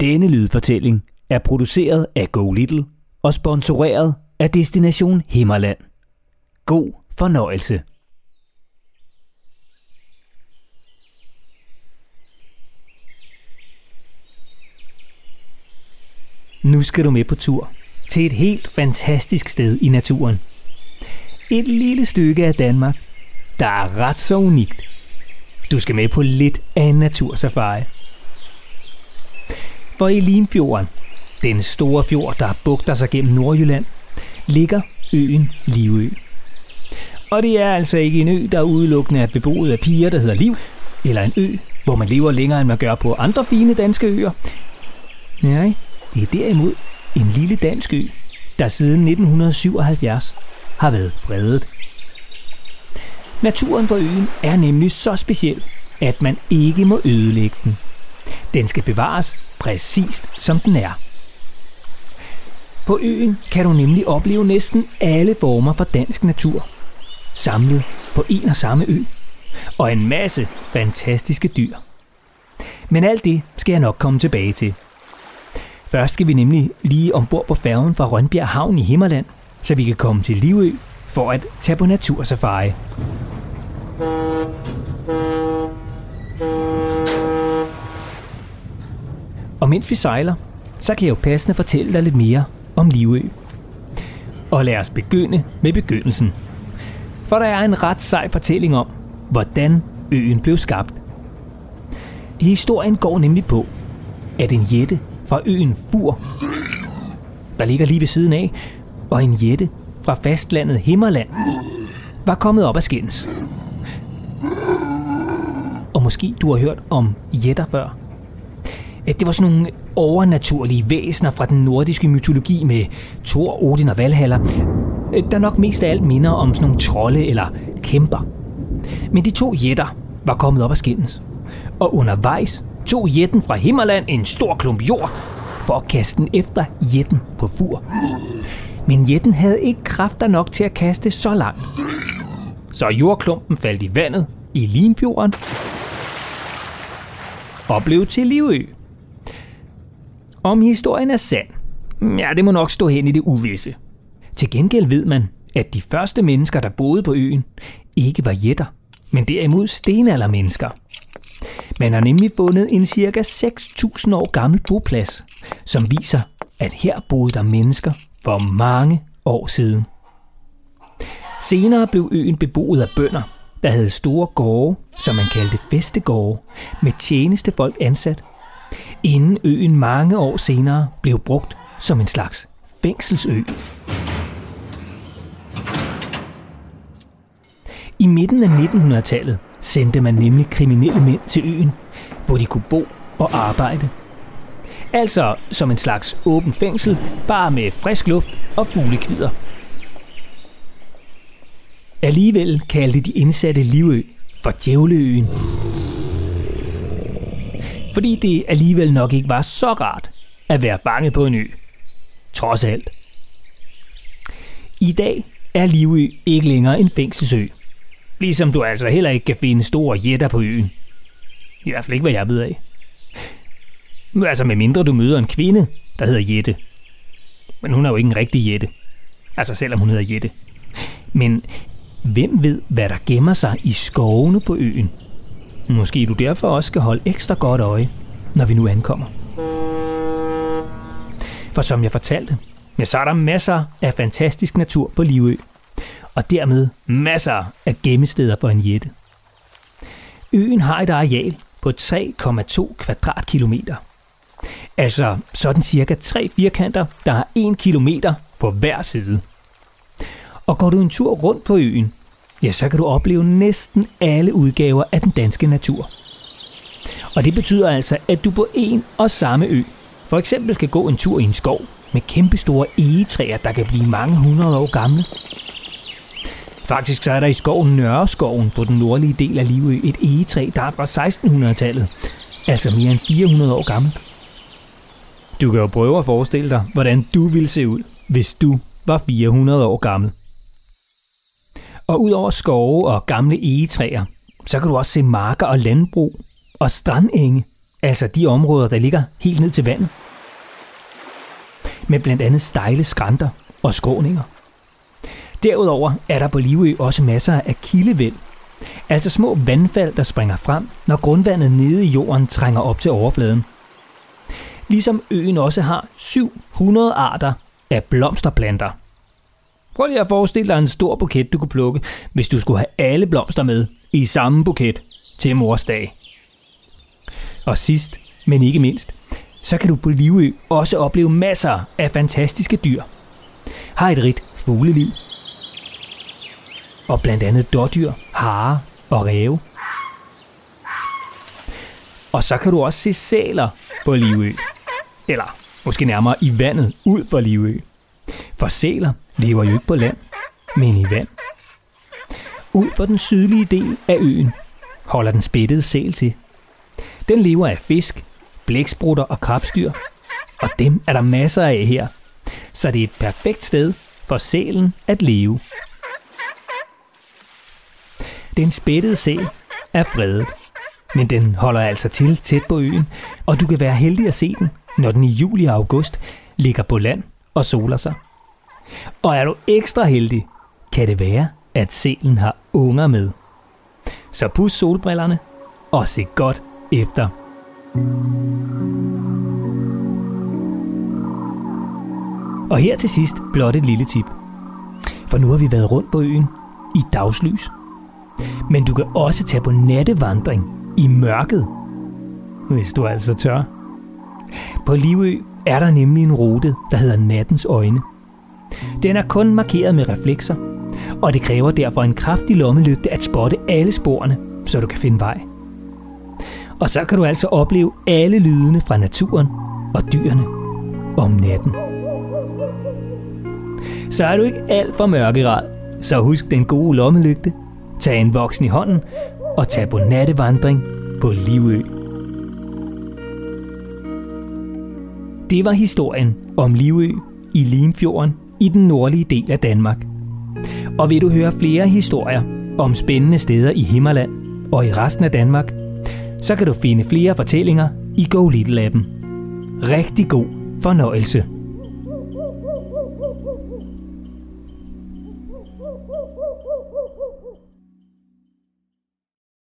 Denne lydfortælling er produceret af Go Little og sponsoreret af Destination Himmerland. God fornøjelse. Nu skal du med på tur til et helt fantastisk sted i naturen. Et lille stykke af Danmark, der er ret så unikt. Du skal med på lidt af en natursafari. For i Limfjorden, den store fjord, der bugter sig gennem Nordjylland, ligger øen Livø. Og det er altså ikke en ø, der udelukkende er beboet af piger, der hedder Liv, eller en ø, hvor man lever længere, end man gør på andre fine danske øer. Nej, det er derimod en lille dansk ø, der siden 1977 har været fredet. Naturen på øen er nemlig så speciel, at man ikke må ødelægge den. Den skal bevares præcist som den er. På øen kan du nemlig opleve næsten alle former for dansk natur, samlet på en og samme ø, og en masse fantastiske dyr. Men alt det skal jeg nok komme tilbage til. Først skal vi nemlig lige ombord på færgen fra Rønbjerg Havn i Himmerland, så vi kan komme til Livø for at tage på natursafari. Mens vi sejler, så kan jeg jo passende fortælle dig lidt mere om Livø. Og lad os begynde med begyndelsen. For der er en ret sej fortælling om, hvordan øen blev skabt. Historien går nemlig på, at en jætte fra øen Fur, der ligger lige ved siden af, og en jætte fra fastlandet Himmerland, var kommet op af skændes. Og måske du har hørt om jætter før. At det var sådan nogle overnaturlige væsener fra den nordiske mytologi med Thor, Odin og Valhalla, øh, der nok mest af alt minder om sådan nogle trolde eller kæmper. Men de to jætter var kommet op af skændes. Og undervejs tog jætten fra Himmerland en stor klump jord for at kaste den efter jætten på fur. Men jætten havde ikke kræfter nok til at kaste så langt. Så jordklumpen faldt i vandet i Limfjorden og blev til Livø. Om historien er sand, ja, det må nok stå hen i det uvisse. Til gengæld ved man, at de første mennesker, der boede på øen, ikke var jætter, men derimod stenaldermennesker. Man har nemlig fundet en cirka 6.000 år gammel boplads, som viser, at her boede der mennesker for mange år siden. Senere blev øen beboet af bønder, der havde store gårde, som man kaldte festegårde, med tjenestefolk ansat, inden øen mange år senere blev brugt som en slags fængselsø. I midten af 1900-tallet sendte man nemlig kriminelle mænd til øen, hvor de kunne bo og arbejde. Altså som en slags åben fængsel, bare med frisk luft og fuglekvider. Alligevel kaldte de indsatte Livø for Djævleøen. Fordi det alligevel nok ikke var så rart at være fanget på en ø. Trods alt. I dag er Livø ikke længere en fængselsø. Ligesom du altså heller ikke kan finde store jætter på øen. I hvert fald ikke, hvad jeg ved af. Altså med mindre du møder en kvinde, der hedder Jette. Men hun er jo ikke en rigtig Jette. Altså selvom hun hedder Jette. Men hvem ved, hvad der gemmer sig i skovene på øen? Måske du derfor også skal holde ekstra godt øje, når vi nu ankommer. For som jeg fortalte, ja, så er der masser af fantastisk natur på Livø og dermed masser af gemmesteder for en jætte. Øen har et areal på 3,2 kvadratkilometer. Altså sådan cirka tre firkanter, der har 1 kilometer på hver side. Og går du en tur rundt på øen, ja, så kan du opleve næsten alle udgaver af den danske natur. Og det betyder altså, at du på en og samme ø for eksempel kan gå en tur i en skov med kæmpestore egetræer, der kan blive mange hundrede år gamle, Faktisk så er der i skoven Nørreskoven på den nordlige del af Livø et egetræ, der er fra 1600-tallet. Altså mere end 400 år gammel. Du kan jo prøve at forestille dig, hvordan du ville se ud, hvis du var 400 år gammel. Og ud over skove og gamle egetræer, så kan du også se marker og landbrug og strandenge altså de områder, der ligger helt ned til vandet. Med blandt andet stejle skrænter og skråninger. Derudover er der på Livø også masser af kildevæld, altså små vandfald, der springer frem, når grundvandet nede i jorden trænger op til overfladen. Ligesom øen også har 700 arter af blomsterplanter. Prøv lige at forestille dig en stor buket, du kunne plukke, hvis du skulle have alle blomster med i samme buket til mors dag. Og sidst, men ikke mindst, så kan du på Livø også opleve masser af fantastiske dyr. Har et rigt fugleliv. Og blandt andet dårdyr, hare og ræve. Og så kan du også se sæler på Livø. Eller måske nærmere i vandet ud for Livø. For sæler lever jo ikke på land, men i vand. Ud for den sydlige del af øen holder den spættede sæl til. Den lever af fisk, blæksprutter og krabstyr, og dem er der masser af her. Så det er et perfekt sted for sælen at leve. Den spættede sæl er fredet, men den holder altså til tæt på øen, og du kan være heldig at se den, når den i juli og august ligger på land og soler sig. Og er du ekstra heldig, kan det være, at selen har unger med. Så pus solbrillerne og se godt efter. Og her til sidst blot et lille tip. For nu har vi været rundt på øen i dagslys. Men du kan også tage på nattevandring i mørket, hvis du altså tør. På Livø er der nemlig en rute, der hedder Nattens Øjne. Den er kun markeret med reflekser, og det kræver derfor en kraftig lommelygte at spotte alle sporene, så du kan finde vej. Og så kan du altså opleve alle lydene fra naturen og dyrene om natten. Så er du ikke alt for mørkerad, så husk den gode lommelygte, tag en voksen i hånden og tag på nattevandring på Livø. Det var historien om Livø i Limfjorden i den nordlige del af Danmark. Og vil du høre flere historier om spændende steder i Himmerland og i resten af Danmark, så kan du finde flere fortællinger i Go Little appen. Rigtig god fornøjelse.